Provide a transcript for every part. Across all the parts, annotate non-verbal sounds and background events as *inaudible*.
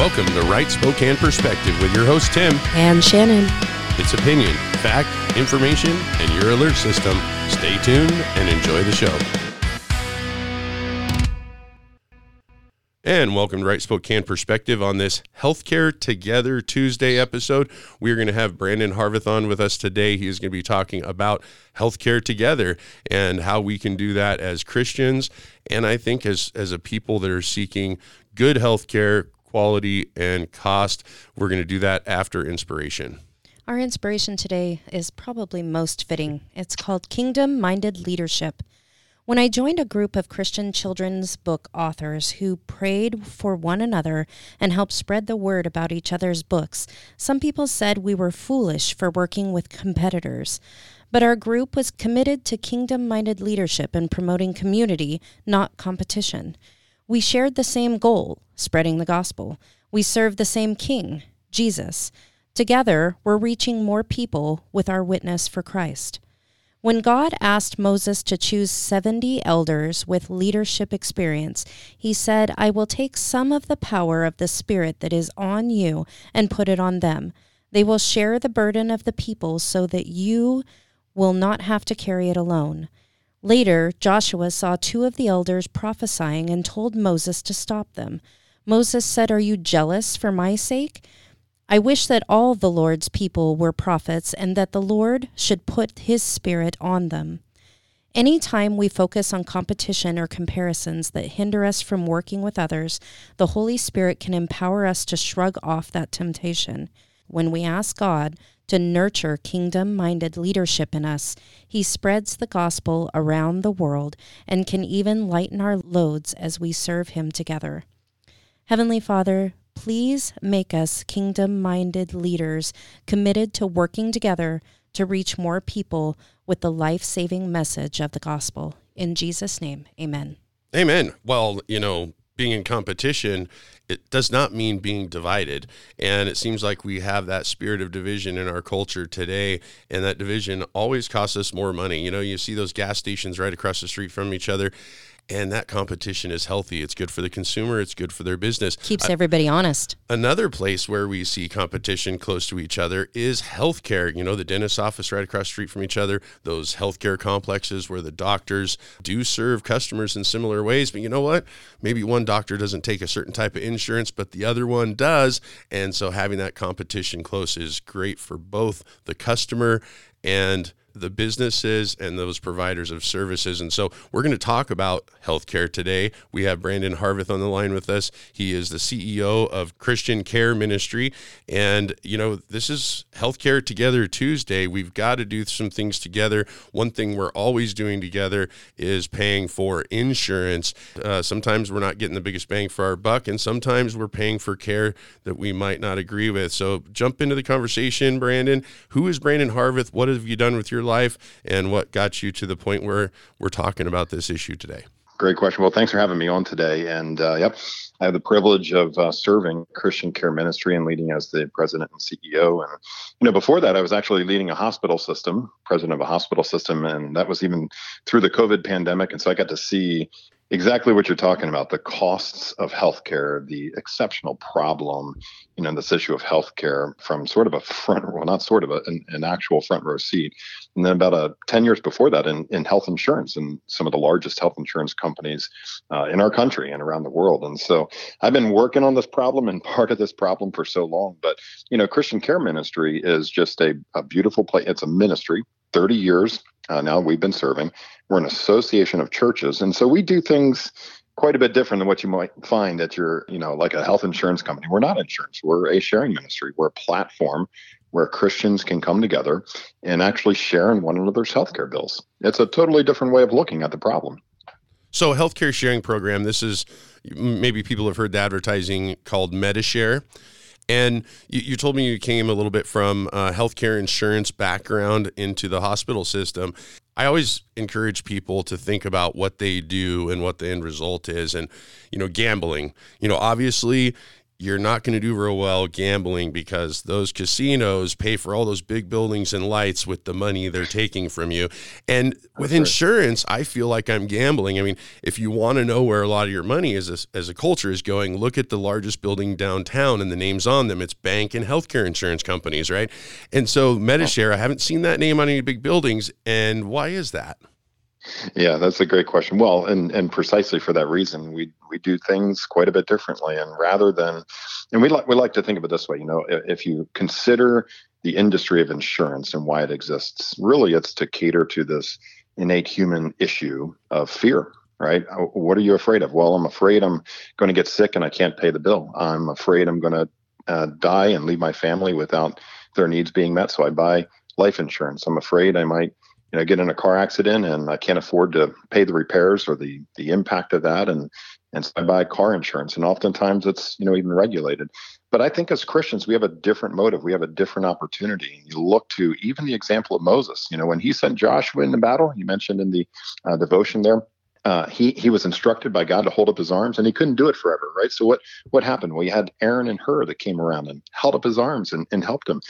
Welcome to Right Spokane Perspective with your host, Tim. And Shannon. It's opinion, fact, information, and your alert system. Stay tuned and enjoy the show. And welcome to Right Spokane Perspective on this Healthcare Together Tuesday episode. We're going to have Brandon Harveth on with us today. He is going to be talking about healthcare together and how we can do that as Christians. And I think as, as a people that are seeking good healthcare, quality, and cost, we're going to do that after inspiration. Our inspiration today is probably most fitting. It's called Kingdom Minded Leadership. When I joined a group of Christian children's book authors who prayed for one another and helped spread the word about each other's books, some people said we were foolish for working with competitors. But our group was committed to kingdom minded leadership and promoting community, not competition. We shared the same goal, spreading the gospel. We served the same king, Jesus. Together, we're reaching more people with our witness for Christ. When God asked Moses to choose 70 elders with leadership experience, he said, I will take some of the power of the Spirit that is on you and put it on them. They will share the burden of the people so that you will not have to carry it alone. Later, Joshua saw two of the elders prophesying and told Moses to stop them. Moses said, Are you jealous for my sake? I wish that all the Lord's people were prophets and that the Lord should put his spirit on them. Any time we focus on competition or comparisons that hinder us from working with others, the Holy Spirit can empower us to shrug off that temptation. When we ask God to nurture kingdom minded leadership in us, He spreads the gospel around the world and can even lighten our loads as we serve Him together. Heavenly Father, please make us kingdom minded leaders committed to working together to reach more people with the life saving message of the gospel. In Jesus' name, amen. Amen. Well, you know, being in competition, it does not mean being divided. And it seems like we have that spirit of division in our culture today. And that division always costs us more money. You know, you see those gas stations right across the street from each other and that competition is healthy. It's good for the consumer. It's good for their business. Keeps everybody honest. Another place where we see competition close to each other is healthcare. You know, the dentist's office right across the street from each other, those healthcare complexes where the doctors do serve customers in similar ways. But you know what? Maybe one doctor doesn't take a certain type of insurance, but the other one does. And so having that competition close is great for both the customer and the businesses and those providers of services. And so we're going to talk about healthcare today. We have Brandon Harveth on the line with us. He is the CEO of Christian Care Ministry. And, you know, this is Healthcare Together Tuesday. We've got to do some things together. One thing we're always doing together is paying for insurance. Uh, sometimes we're not getting the biggest bang for our buck, and sometimes we're paying for care that we might not agree with. So jump into the conversation, Brandon. Who is Brandon Harveth? What have you done with your your life and what got you to the point where we're talking about this issue today? Great question. Well, thanks for having me on today. And uh, yep, I have the privilege of uh, serving Christian Care Ministry and leading as the president and CEO. And you know, before that, I was actually leading a hospital system, president of a hospital system, and that was even through the COVID pandemic. And so I got to see exactly what you're talking about the costs of healthcare the exceptional problem you know this issue of healthcare from sort of a front well not sort of a, an, an, actual front row seat. And then about a 10 years before that in, in health insurance and some of the largest health insurance companies uh, in our country and around the world. And so i've been working on this problem and *laughs* part of this problem for so long. But you know christian care ministry is just a, a beautiful place it's a ministry 30 years uh, now we've been serving. We're an association of churches, and so we do things quite a bit different than what you might find at your, you know, like a health insurance company. We're not insurance. We're a sharing ministry. We're a platform where Christians can come together and actually share in one another's healthcare bills. It's a totally different way of looking at the problem. So, a healthcare sharing program. This is maybe people have heard the advertising called Medi-Share. And you, you, told me you came a little bit from a healthcare insurance background into the hospital system. I always encourage people to think about what they do and what the end result is. And, you know, gambling, you know, obviously you're not going to do real well gambling because those casinos pay for all those big buildings and lights with the money they're taking from you. And with insurance, I feel like I'm gambling. I mean, if you want to know where a lot of your money as a, as a culture is going, look at the largest building downtown and the names on them. It's bank and healthcare insurance companies, right? And so Medi-Share, I haven't seen that name on any big buildings. And why is that? Yeah, that's a great question. Well, and and precisely for that reason, we we do things quite a bit differently. And rather than, and we like we like to think of it this way, you know, if you consider the industry of insurance and why it exists, really, it's to cater to this innate human issue of fear. Right? Uh, what are you afraid of? Well, I'm afraid I'm going to get sick and I can't pay the bill. I'm afraid I'm going to uh, die and leave my family without their needs being met. So I buy life insurance. I'm afraid I might you know get in a car accident and I can't afford to pay the repairs or the the impact of that and and so I buy car insurance and oftentimes it's you know even regulated but I think as Christians we have a different motive we have a different opportunity you look to even the example of Moses you know when he sent Joshua into battle you mentioned in the uh, devotion there uh, he he was instructed by God to hold up his arms, and he couldn't do it forever, right? So what what happened? Well, you had Aaron and Hur that came around and held up his arms and, and helped him.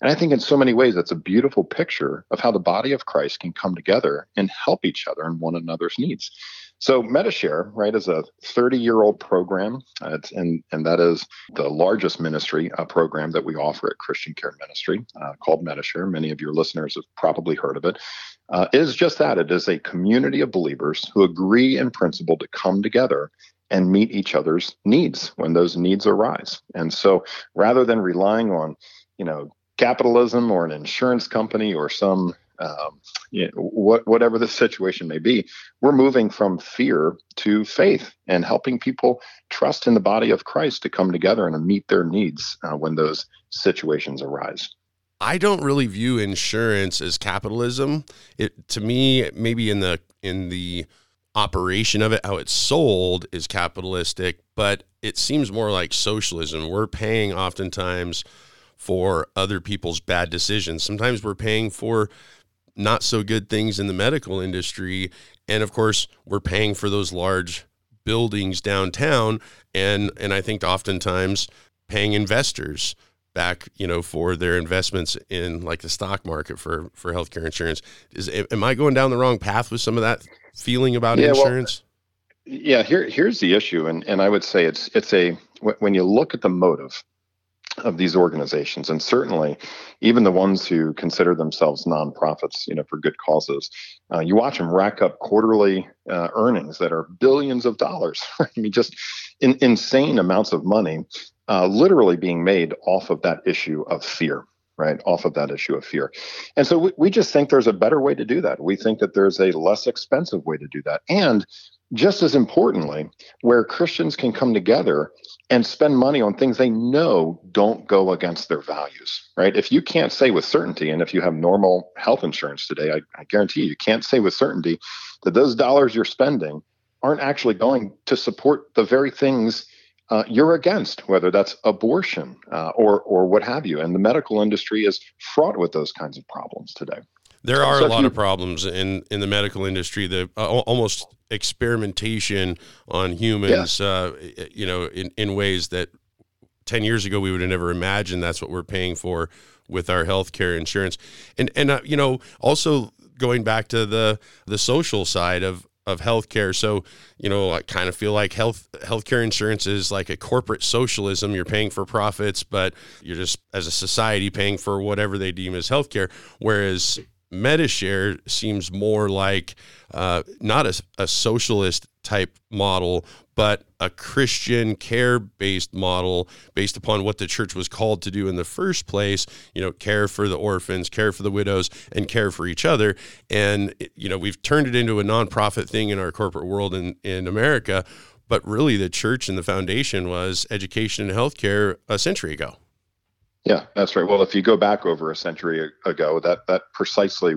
And I think in so many ways, that's a beautiful picture of how the body of Christ can come together and help each other in one another's needs. So Medi-Share, right, is a 30-year-old program, uh, and and that is the largest ministry uh, program that we offer at Christian Care Ministry, uh, called Medi-Share. Many of your listeners have probably heard of it. Uh, it is just that it is a community of believers who agree in principle to come together and meet each other's needs when those needs arise. And so, rather than relying on, you know, capitalism or an insurance company or some um, you know, what, whatever the situation may be, we're moving from fear to faith and helping people trust in the body of Christ to come together and meet their needs uh, when those situations arise. I don't really view insurance as capitalism. It to me, maybe in the in the operation of it, how it's sold is capitalistic, but it seems more like socialism. We're paying oftentimes for other people's bad decisions. Sometimes we're paying for not so good things in the medical industry. And of course, we're paying for those large buildings downtown. And, and I think oftentimes paying investors back, you know, for their investments in like the stock market for, for healthcare insurance. Is, am I going down the wrong path with some of that feeling about yeah, insurance? Well, yeah, here, here's the issue. And, and I would say it's, it's a, when you look at the motive, of these organizations and certainly even the ones who consider themselves nonprofits you know for good causes uh, you watch them rack up quarterly uh, earnings that are billions of dollars. *laughs* I mean just in, insane amounts of money uh, literally being made off of that issue of fear right? Off of that issue of fear. And so we, we just think there's a better way to do that. We think that there's a less expensive way to do that. And just as importantly, where Christians can come together and spend money on things they know don't go against their values, right? If you can't say with certainty, and if you have normal health insurance today, I, I guarantee you, you can't say with certainty that those dollars you're spending aren't actually going to support the very things uh, you're against, whether that's abortion uh, or or what have you. And the medical industry is fraught with those kinds of problems today. There are so a lot you, of problems in in the medical industry. The uh, almost experimentation on humans, yeah. uh, you know, in in ways that ten years ago we would have never imagined. That's what we're paying for with our healthcare insurance, and and uh, you know, also going back to the the social side of of healthcare. So, you know, I kind of feel like health healthcare insurance is like a corporate socialism. You're paying for profits, but you're just as a society paying for whatever they deem as healthcare. Whereas Medi-Share seems more like uh, not a, a socialist type model, but a Christian care based model based upon what the church was called to do in the first place, you know, care for the orphans, care for the widows, and care for each other. And, you know, we've turned it into a nonprofit thing in our corporate world in, in America. But really, the church and the foundation was education and healthcare a century ago. Yeah, that's right. Well, if you go back over a century ago, that that precisely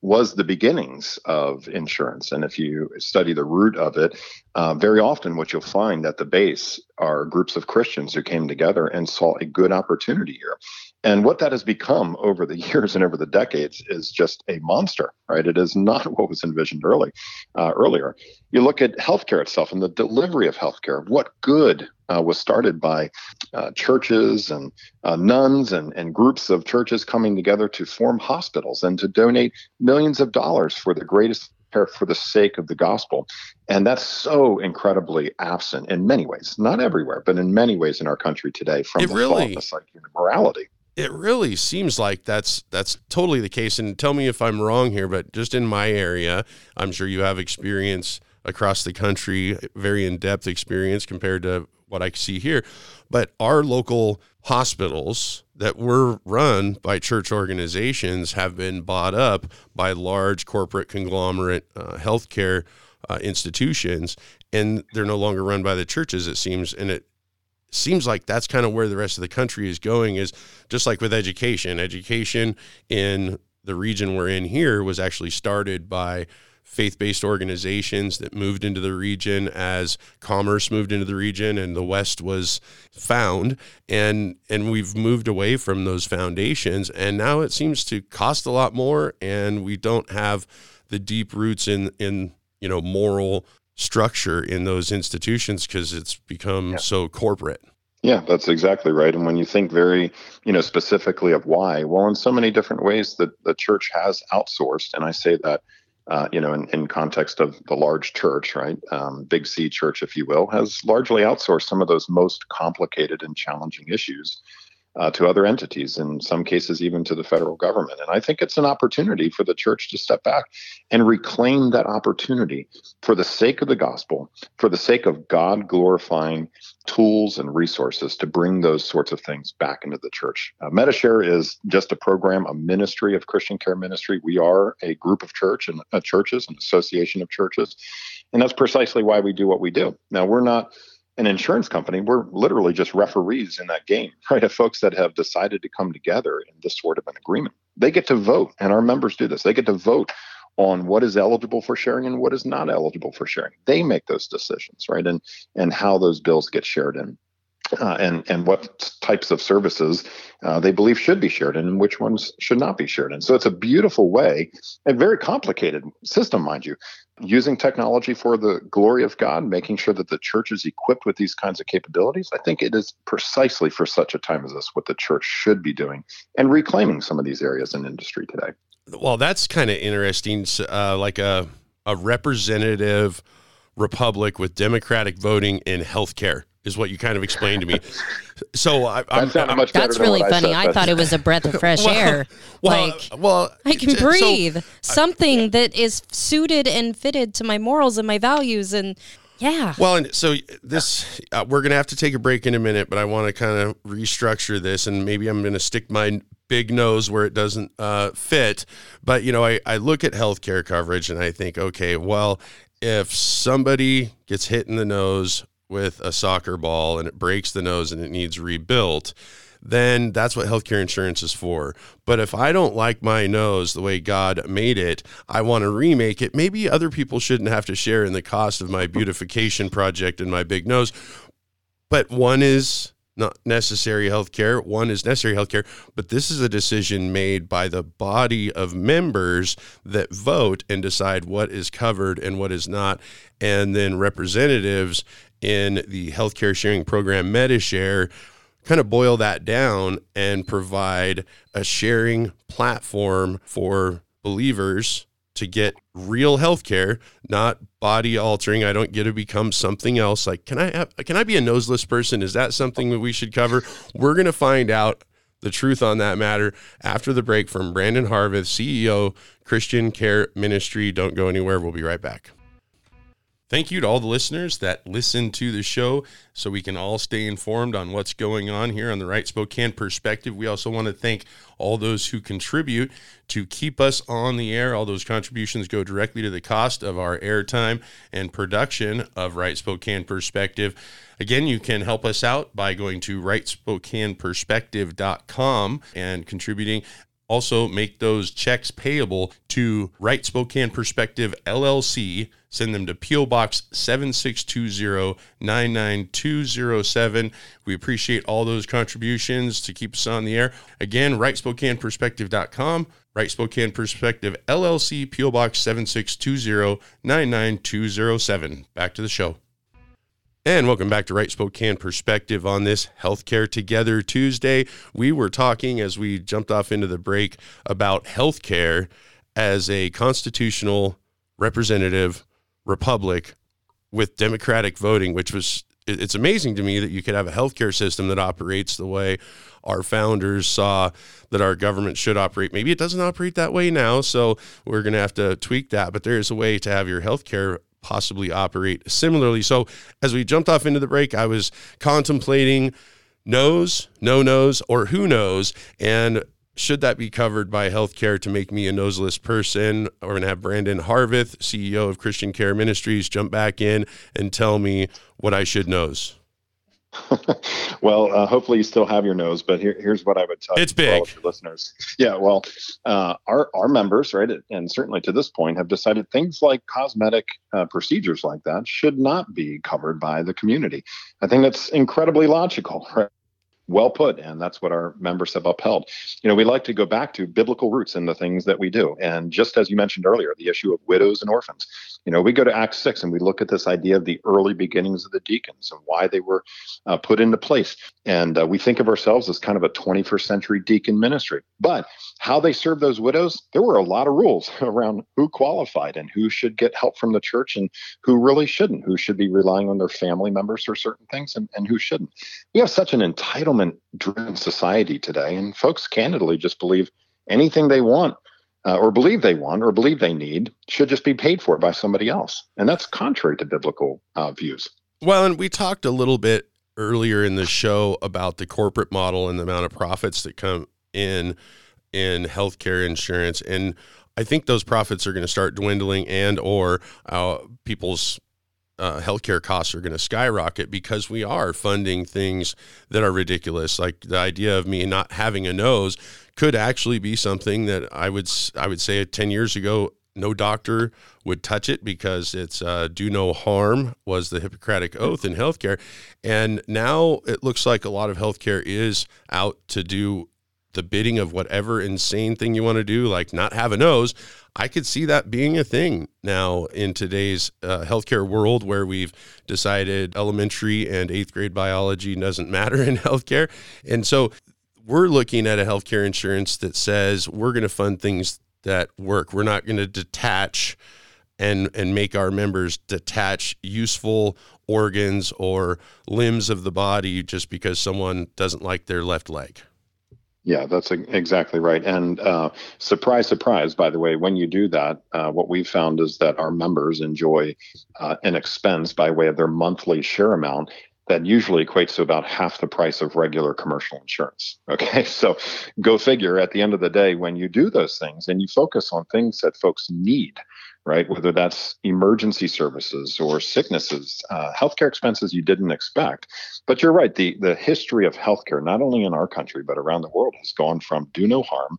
was the beginnings of insurance. And if you study the root of it, uh, very often what you'll find at the base are groups of Christians who came together and saw a good opportunity here. And what that has become over the *laughs* years and over the decades is just a monster, right? It is not *laughs* what was envisioned early, uh, earlier. You look at healthcare itself and the delivery of healthcare. What good uh, was started by uh, churches and uh, nuns and, and groups of churches coming together to form hospitals and to donate millions of dollars for the greatest care for the sake of the gospel. And that's so incredibly absent in many ways, not everywhere, but in many ways in our country today from it the really, thought, like morality it really seems like that's that's totally the case. And tell me if i'm wrong here but just in my area i'm sure you have experience across the country very in-depth experience compared to what i see here. But our local hospitals that were run by church organizations have been bought up by large corporate conglomerate uh, healthcare uh, institutions and they're no longer run by the churches it seems. And it seems like that's kind of where the rest of the country is going is just like with education. Education in the region we're in here was actually started by faith-based organizations that moved into the region as commerce moved into the region and the west was found. And and we've moved away from those foundations. And now it seems to cost a lot more and we don't have the deep roots in in you know moral structure in those institutions because it's become yeah. so corporate. Yeah, that's exactly right. And when you think very, you know, specifically of why, well, in so many different ways that the church has outsourced, and I say that, uh, you know, in, in context of the large church, right, um, big C church, if you will, has largely outsourced some of those most complicated and challenging issues uh, to other entities, in some cases, even to the federal government. And I think it's an opportunity for the church to step back and reclaim that opportunity for the sake of the gospel, for the sake of God glorifying tools and resources to bring those sorts of things back into the church. Uh, Medi-Share is just a program, a ministry of Christian care ministry. We are a group of church and uh, churches, an association of churches. And that's precisely why we do what we do. Now, we're not an insurance company, we're literally just referees in that game, *laughs* right? Of folks that have decided to come together in this sort of an agreement. They get to vote, and our members do this. They get to vote on what is eligible for sharing and what is not eligible for sharing. They make those decisions, right? And and how those bills get shared in uh, and and what types of services uh, they believe should be shared and which ones should not be shared. And so it's a beautiful way, a very complicated system, mind you, using technology for the glory of God, making sure that the church is equipped with these kinds of capabilities. I think it is precisely for such a time as this what the church should be doing and reclaiming some of these areas in industry today. Well, that's kind of interesting. Uh, like a a representative republic with democratic voting in healthcare is what you kind of explained to me. So I, am that's really funny. I, I, thought it was a breath of *laughs* fresh well, air. Well, like, well, I can breathe. Something I, that is suited and fitted to my morals and my values and. Yeah. Well, and so this, uh, we're going to have to take a break in a minute, but I want to kind of restructure this and maybe I'm going to stick my big nose where it doesn't uh, fit. But, you know, I, I look at healthcare coverage and I think, okay, well, if somebody gets hit in the nose with a soccer ball and it breaks the nose and it needs rebuilt, then that's what healthcare insurance is for. But if I don't like my nose the way God made it, I want to remake it. Maybe other people shouldn't have to share in the cost of my *laughs* beautification project and my big nose. But one is not necessary health care. One is necessary health care, but this is a decision made by the body of members that vote and decide what is covered and what is not. And then representatives in the healthcare sharing program Medi-Share kind of boil that down and provide a sharing platform for believers to get real healthcare, not body altering. I don't get to become something else. Like, can I have, can I be a noseless person? Is that something that we should cover? We're going to find out the truth on that matter after the break from Brandon Harveth, CEO, Christian Care Ministry. Don't go anywhere. We'll be right back. Thank you to all the listeners that listen to the show so we can all stay informed on what's going on here on the Right Spokane Perspective. We also want to thank all those who contribute to keep us on the air. All those contributions go directly to the cost of our airtime and production of Right Spokane Perspective. Again, you can help us out by going to rightspokaneperspective.com and contributing Also, make those checks payable to Right Spokane Perspective LLC. Send them to P.O. Box 7620 99207. We appreciate all those contributions to keep us on the air. Again, rightspokaneperspective.com. Right Spokane Perspective LLC, P.O. Box 7620 99207. Back to the show. And welcome back to Right Spokane Perspective on this Healthcare Together Tuesday. We were talking as we jumped off into the break about healthcare as a constitutional representative republic with democratic voting, which was it's amazing to me that you could have a healthcare system that operates the way our founders saw that our government should operate. Maybe it doesn't operate that way now, so we're going to have to tweak that. But there is a way to have your healthcare possibly operate similarly. So as we jumped off into the break, I was contemplating knows, no knows, or who knows, and should that be covered by healthcare to make me a noseless person? We're going to have Brandon Harveth, CEO of Christian Care Ministries, jump back in and tell me what I should nose. *laughs* well, uh, hopefully you still have your nose, but here, here's what I would tell it's big. listeners. *laughs* Yeah, well, uh, our our members, right, and certainly to this point, have decided things like cosmetic uh, procedures like that should not be covered by the community. I think that's incredibly logical, *laughs* right? Well put and that's what our members have upheld. You know we like to go back to biblical roots in the things that we do. And just as you mentioned earlier the issue of widows and orphans. You know we go to acts 6 and we look at this idea of the early beginnings of the deacons and why they were uh, put into place. And uh, we think of ourselves as kind of a 21st century deacon ministry. But how they served those widows there were a lot of rules *laughs* around who qualified and who should get help from the church and who really shouldn't who should be relying on their family members for certain things and, and who shouldn't. We have such an entitlement driven society today, and folks candidly just believe anything they want uh, or believe they want or believe they need should just be paid for by somebody else. And that's contrary to biblical uh, views. Well, and we talked a little bit earlier in the show about the corporate model and the amount of profits that come in in healthcare insurance and I think those profits are going to start dwindling and or uh, people's uh, healthcare costs are going to skyrocket because we are funding things that are ridiculous. Like the idea of me not having a nose could actually be something that I would I would say 10 years ago no doctor would touch it because it's uh, do no harm was the Hippocratic oath in healthcare, and now it looks like a lot of healthcare is out to do the bidding of whatever insane thing you want to do, like not have a nose. I could see that being a thing now in today's uh, healthcare world where we've decided elementary and eighth grade biology doesn't matter *laughs* in healthcare. And so we're looking at a healthcare insurance that says we're going to fund things that work. We're not going to detach and and make our members detach useful organs or limbs of the body just because someone doesn't like their left leg. Yeah, that's exactly right. And uh, surprise, surprise, by the way, when you do that, uh, what we've found is that our members enjoy uh, an expense by way of their monthly share amount that usually equates to about half the price of regular commercial insurance. Okay, *laughs* so go figure at the end of the day, when you do those things and you focus on things that folks need, right? Whether that's emergency services or sicknesses, uh, healthcare expenses you didn't expect. But you're right. The the history of healthcare, not only in our country but around the world, has gone from do no harm,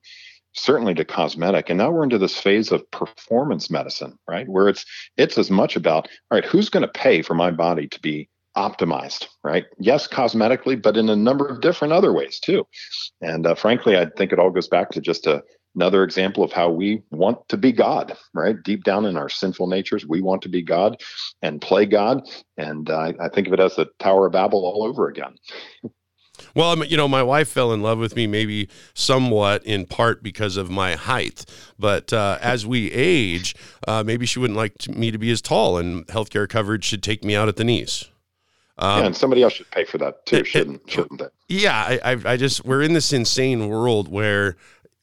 certainly to cosmetic, and now we're into this phase of performance medicine, right? Where it's it's as much about all right, who's going to pay for my body to be optimized, right? Yes, cosmetically, but in a number of different other ways too. And uh, frankly, I think it all goes back to just a another example of how we want to be God, right? Deep down in our sinful natures, we want to be God and play God. And uh, I think of it as the Tower of Babel all over again. Well, you know, my wife fell in love with me maybe somewhat in part because of my height. But uh, as we age, uh, maybe she wouldn't like me to be as tall, and healthcare coverage should take me out at the knees. Um, yeah, and somebody else should pay for that too, it, shouldn't it, shouldn't they? Yeah, I, I just we're in this insane world where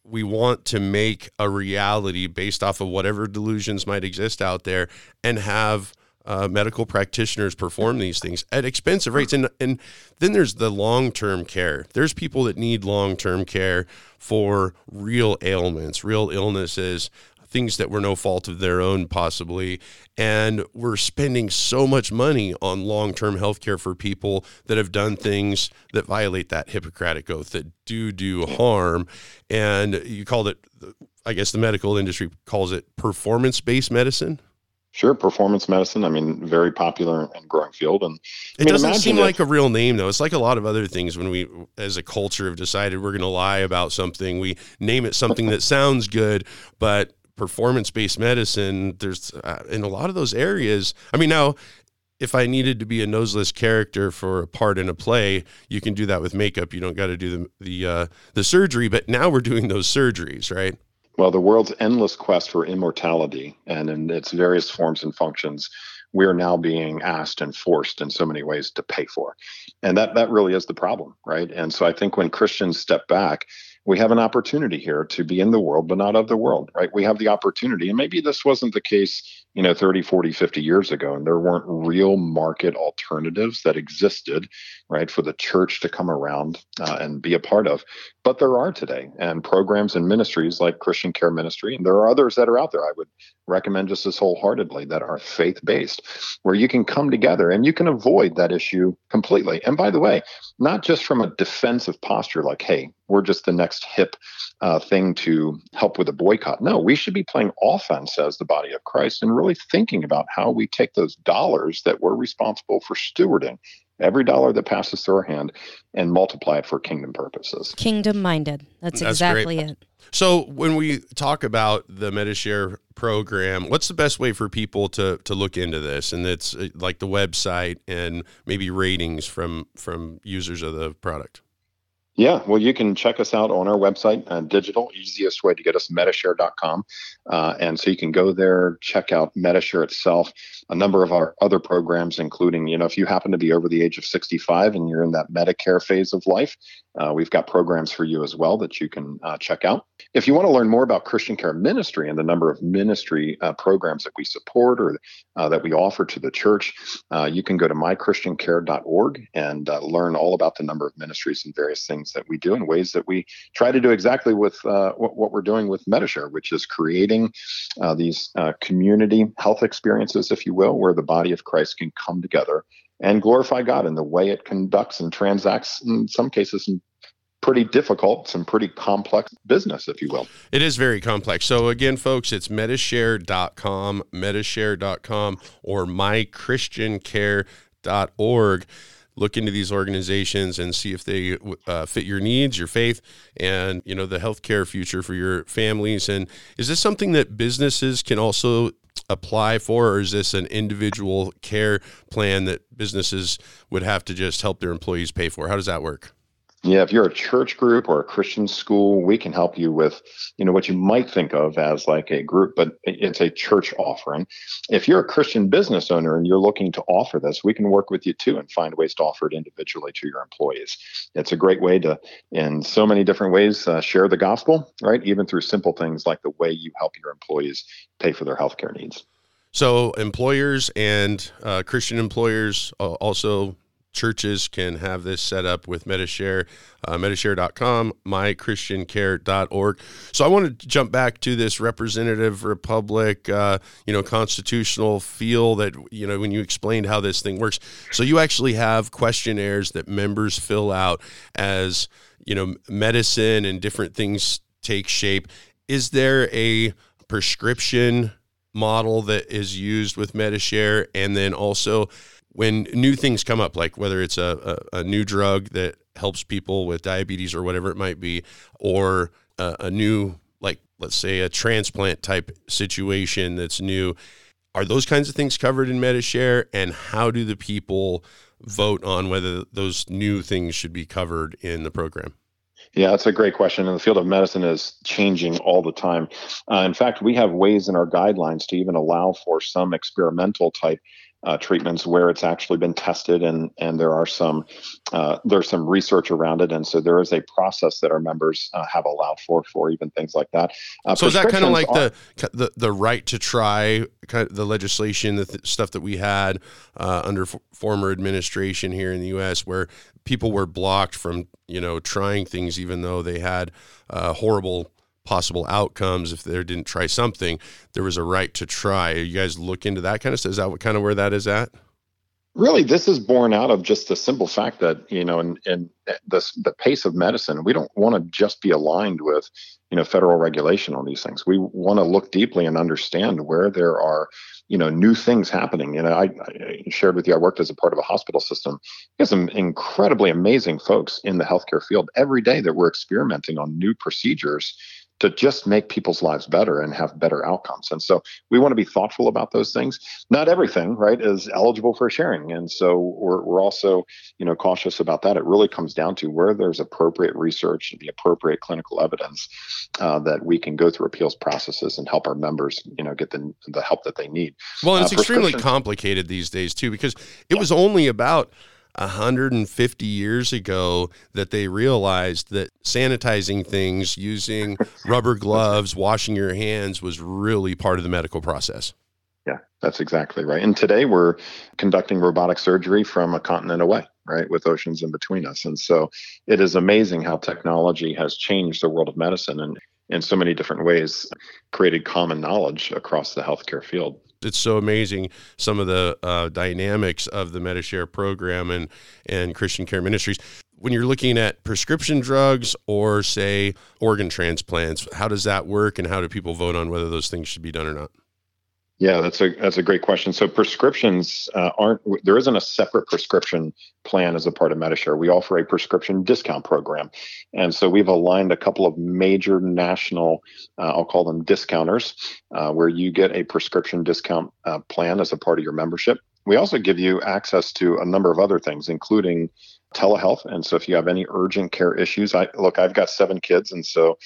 we want to make a reality based off of whatever delusions might exist out there and have uh, medical practitioners perform these things at expensive rates. And, and then there's the long term care. There's people that need long term care for real ailments, real illnesses, things that were no fault of their own, possibly. And we're spending so much money on long term health care for people that have done things that violate that Hippocratic oath, that do do harm. And you called it, I guess the medical industry calls it performance based medicine. Sure, performance medicine. I mean, very popular and growing field. And it mean, doesn't seem if, like a real name, though. It's like a lot of other things when we, as a culture, have decided we're going to lie about something. We name it something that sounds good, but performance based medicine, there's uh, in a lot of those areas. I mean, now if I needed to be a noseless character for a part in a play, you can do that with makeup. You don't got to do the the uh, the surgery. But now we're doing those surgeries, right? Well, the world's endless quest for immortality and in its various forms and functions, we are now being asked and forced in so many ways to pay for. And that that really is the problem, right? And so I think when Christians step back, we have an opportunity here to be in the world but not of the world, right? We have the opportunity and maybe this wasn't the case you know 30 40 50 years ago and there weren't real market alternatives that existed right for the church to come around uh, and be a part of. But there are today and programs and ministries like christian care ministry and there are others that are out there. I would recommend just as wholeheartedly that are faith based where you can come together and you can avoid that issue completely. And by the way not just from a defensive posture like hey we're just the next hip uh, thing to help with a boycott. No we should be playing offense as the body of christ and really really thinking about how we take those dollars that we're responsible for stewarding, every dollar that passes through our hand, and multiply it for kingdom purposes. Kingdom minded. That's, That's exactly great. it. So when we talk about the Medi-Share program, what's the best way for people to to look into this? And it's uh, like the website and maybe ratings from from users of the product. Yeah, well, you can check us out on our website, uh, digital. Easiest way to get us, medishare.com. Uh, and so you can go there, check out Medi-Share itself, a number of our other programs, including, you know, if you happen to be over the age of 65 and you're in that Medicare phase of life, uh, we've got programs for you as well that you can uh, check out. If you want to learn more about Christian Care Ministry and the number of ministry uh, programs that we support or uh, that we offer to the church, you can go to mychristiancare.org and learn all about the number of ministries and various things that we do and ways that we try to do exactly with uh, what, what, we're doing with Medi-Share, which is creating uh, these uh, community health experiences, if you will, where the body of Christ can come together and glorify God in the way it conducts and transacts, in some cases, some pretty difficult, some pretty complex business, if you will. It is very complex. So, again, folks, it's medishare.com, medishare.com, or mychristiancare.org. Look into these organizations and see if they uh, fit your needs, your faith, and you know the healthcare future for your families. And is this something that businesses can also apply for, or is this an individual care plan that businesses would have to just help their employees pay for? How does that work? Yeah, if you're a church group or a Christian school, we can help you with, you know, what you might think of as like a group, but it's a church offering. If you're a Christian business owner and you're looking to offer this, we can work with you too and find ways to offer it individually to your employees. It's a great way to, in so many different ways, uh, share the gospel, right? Even through simple things like the way you help your employees pay for their healthcare needs. So employers and uh, Christian employers uh, also churches can have this set up with Medi-Share, uh, medishare.com, mychristiancare.org. So I want to jump back to this representative republic, uh, you know, constitutional feel that, you know, when you explained how this thing works. So you actually have questionnaires that members fill out as, you know, medicine and different things take shape. Is there a prescription model that is used with Medi-Share, and then also when new things come up, like whether it's a, a, a new drug that helps people with diabetes or whatever it might be, or a, a new, like let's say a transplant type situation that's new, are those kinds of things covered in Medi-Share, and how do the people vote on whether those new things should be covered in the program? Yeah, that's a great question. And the field of medicine is changing all the time. Uh, in fact, we have ways in our guidelines to even allow for some experimental type uh, treatments where it's actually been tested and and there are some uh, there's some research around it. And so there is a process that our members uh, have allowed for for even things like that. Uh, so is that kind of like are, the, the the right to try kind of the legislation the th- stuff that we had uh, under f- former administration here in the US where people were blocked from you know trying things even though they had uh, horrible possible outcomes if they didn't try something. There was a right to try. You guys look into that kind of stuff. Is that what kind of where that is at? Really, this is born out of just the simple fact that you know, in, in the the pace of medicine, we don't want to just be aligned with you know federal regulation on these things. We want to look deeply and understand where there are you know new things happening. You know, I, I shared with you I worked as a part of a hospital system. We have some incredibly amazing folks in the healthcare field every day that we're experimenting on new procedures to just make people's lives better and have better outcomes. And so we want to be thoughtful about those things. Not everything, right, is eligible for sharing. And so we're, we're also, you know, cautious about that. It really comes down to where there's appropriate research and the appropriate clinical evidence uh, that we can go through appeals processes and help our members, you know, get the, the help that they need. Well, it's uh, extremely complicated these days too, because it yeah. was only about 150 years ago that they realized that sanitizing things using *laughs* rubber gloves, washing your hands was really part of the medical process. Yeah, that's exactly right. And today we're conducting robotic surgery from a continent away, right, with oceans in between us. And so it is amazing how technology has changed the world of medicine and in so many different ways, created common knowledge across the healthcare field it's so amazing some of the uh, dynamics of the Medi-Share program and and Christian Care Ministries. When you're looking at prescription drugs or say organ transplants, how does that work, and how do people vote on whether those things should be done or not? Yeah, that's a that's a great question. So prescriptions uh, aren't there isn't a separate prescription plan as a part of Medi-Share. We offer a prescription discount program, and so we've aligned a couple of major national, uh, I'll call them discounters, uh, where you get a prescription discount uh, plan as a part of your membership. We also give you access to a number of other things, including telehealth. And so if you have any urgent care issues, I look, I've got seven kids, and so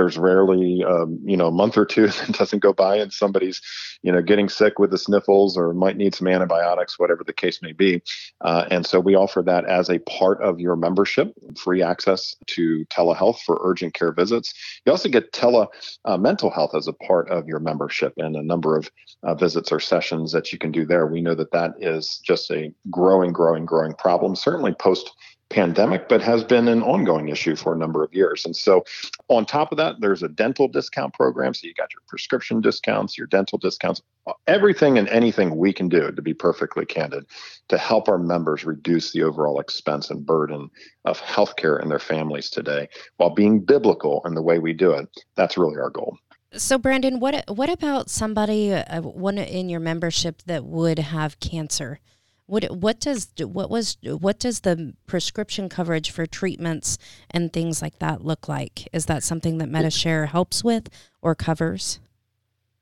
there's rarely, um, you know, a month or two *laughs* that doesn't go by and somebody's, you know, getting sick with the sniffles or might need some antibiotics, whatever the case may be. Uh, and so we offer that as a part of your membership, free access to telehealth for urgent care visits. You also get tele uh, mental health as a part of your membership and a number of uh, visits or sessions that you can do there. We know that that is just a growing, growing, growing problem, certainly post pandemic, but has been an ongoing issue for a number of years. And so, on top of that, there's a dental discount program. So, you got your prescription discounts, your dental discounts, everything and anything we can do, to be perfectly candid, to help our members reduce the overall expense and burden of healthcare in their families today while being biblical in the way we do it. That's really our goal. So, Brandon, what what about somebody, uh, one in your membership that would have cancer? What what does what was what does the prescription coverage for treatments and things like that look like? Is that something that Medi-Share helps with or covers?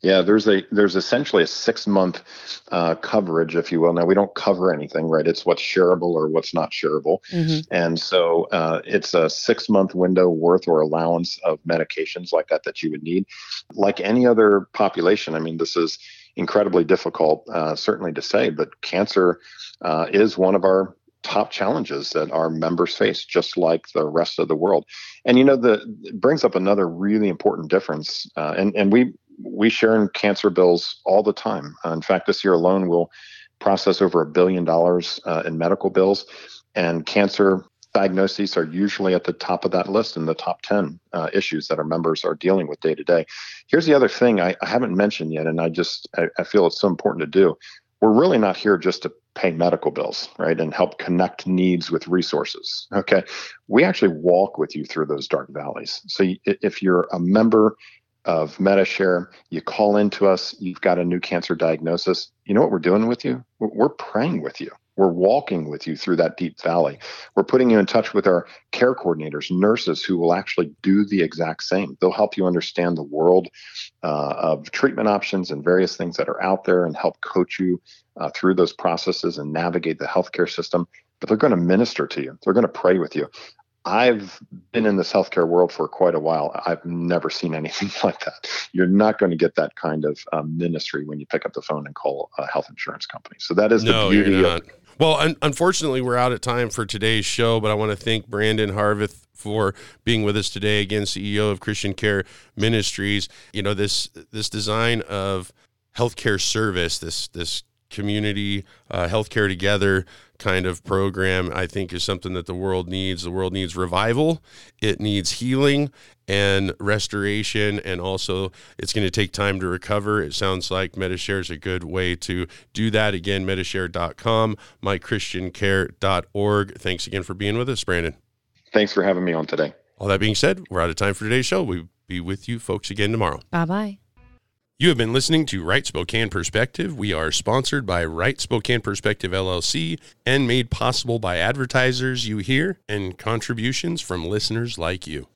Yeah, there's a there's essentially a six month uh, coverage, if you will. Now we don't cover anything, right? It's what's shareable or what's not shareable, mm-hmm. and so uh, it's a six month window worth or allowance of medications like that that you would need. Like any other population, I mean, this is incredibly difficult, uh, certainly to say, but cancer uh, is one of our top challenges that our members face, just like the rest of the world. And you know, the it brings up another really important difference. Uh, and and we we share in cancer bills all the time. Uh, in fact, this year alone, we'll process over a billion dollars uh, in medical bills, and cancer diagnoses are usually at the top of that list in the top 10 uh, issues that our members are dealing with day to day. Here's the other thing I, I haven't mentioned yet, and I just I, I, feel it's so important to do. We're really not here just to pay medical bills, right, and help connect needs with resources. Okay, we actually walk with you through those dark valleys. So if you're a member of Medi-Share, you call into us, you've got a new cancer diagnosis. You know what we're doing with you? We're praying with you. We're walking with you through that deep valley. We're putting you in touch with our care coordinators, nurses who will actually do the exact same. They'll help you understand the world uh, of treatment options and various things that are out there and help coach you uh, through those processes and navigate the healthcare system. But they're going to minister to you, they're going to pray with you. I've been in this healthcare world for quite a while. I've never seen *laughs* anything like that. You're not going to get that kind of um, ministry when you pick up the phone and call a health insurance company. So that is no, the beauty of it. well, un- unfortunately, we're out of time for today's show, but I want to thank Brandon Harveth for being with us today. Again, CEO of Christian Care Ministries. You know this this design of healthcare service, this this community uh, healthcare together kind of program i think is something that the world needs. The world needs revival. It needs healing and restoration and also it's going to take time to recover. It sounds like medishare is a good way to do that. Again medishare.com mychristiancare.org thanks again for being with us brandon. Thanks for having me on today. All that being said we're out of time for today's show. We'll be with you folks again tomorrow. Bye bye. You have been listening to Right Spokane Perspective. We are sponsored by Right Spokane Perspective LLC and made possible by advertisers you hear and contributions from listeners like you.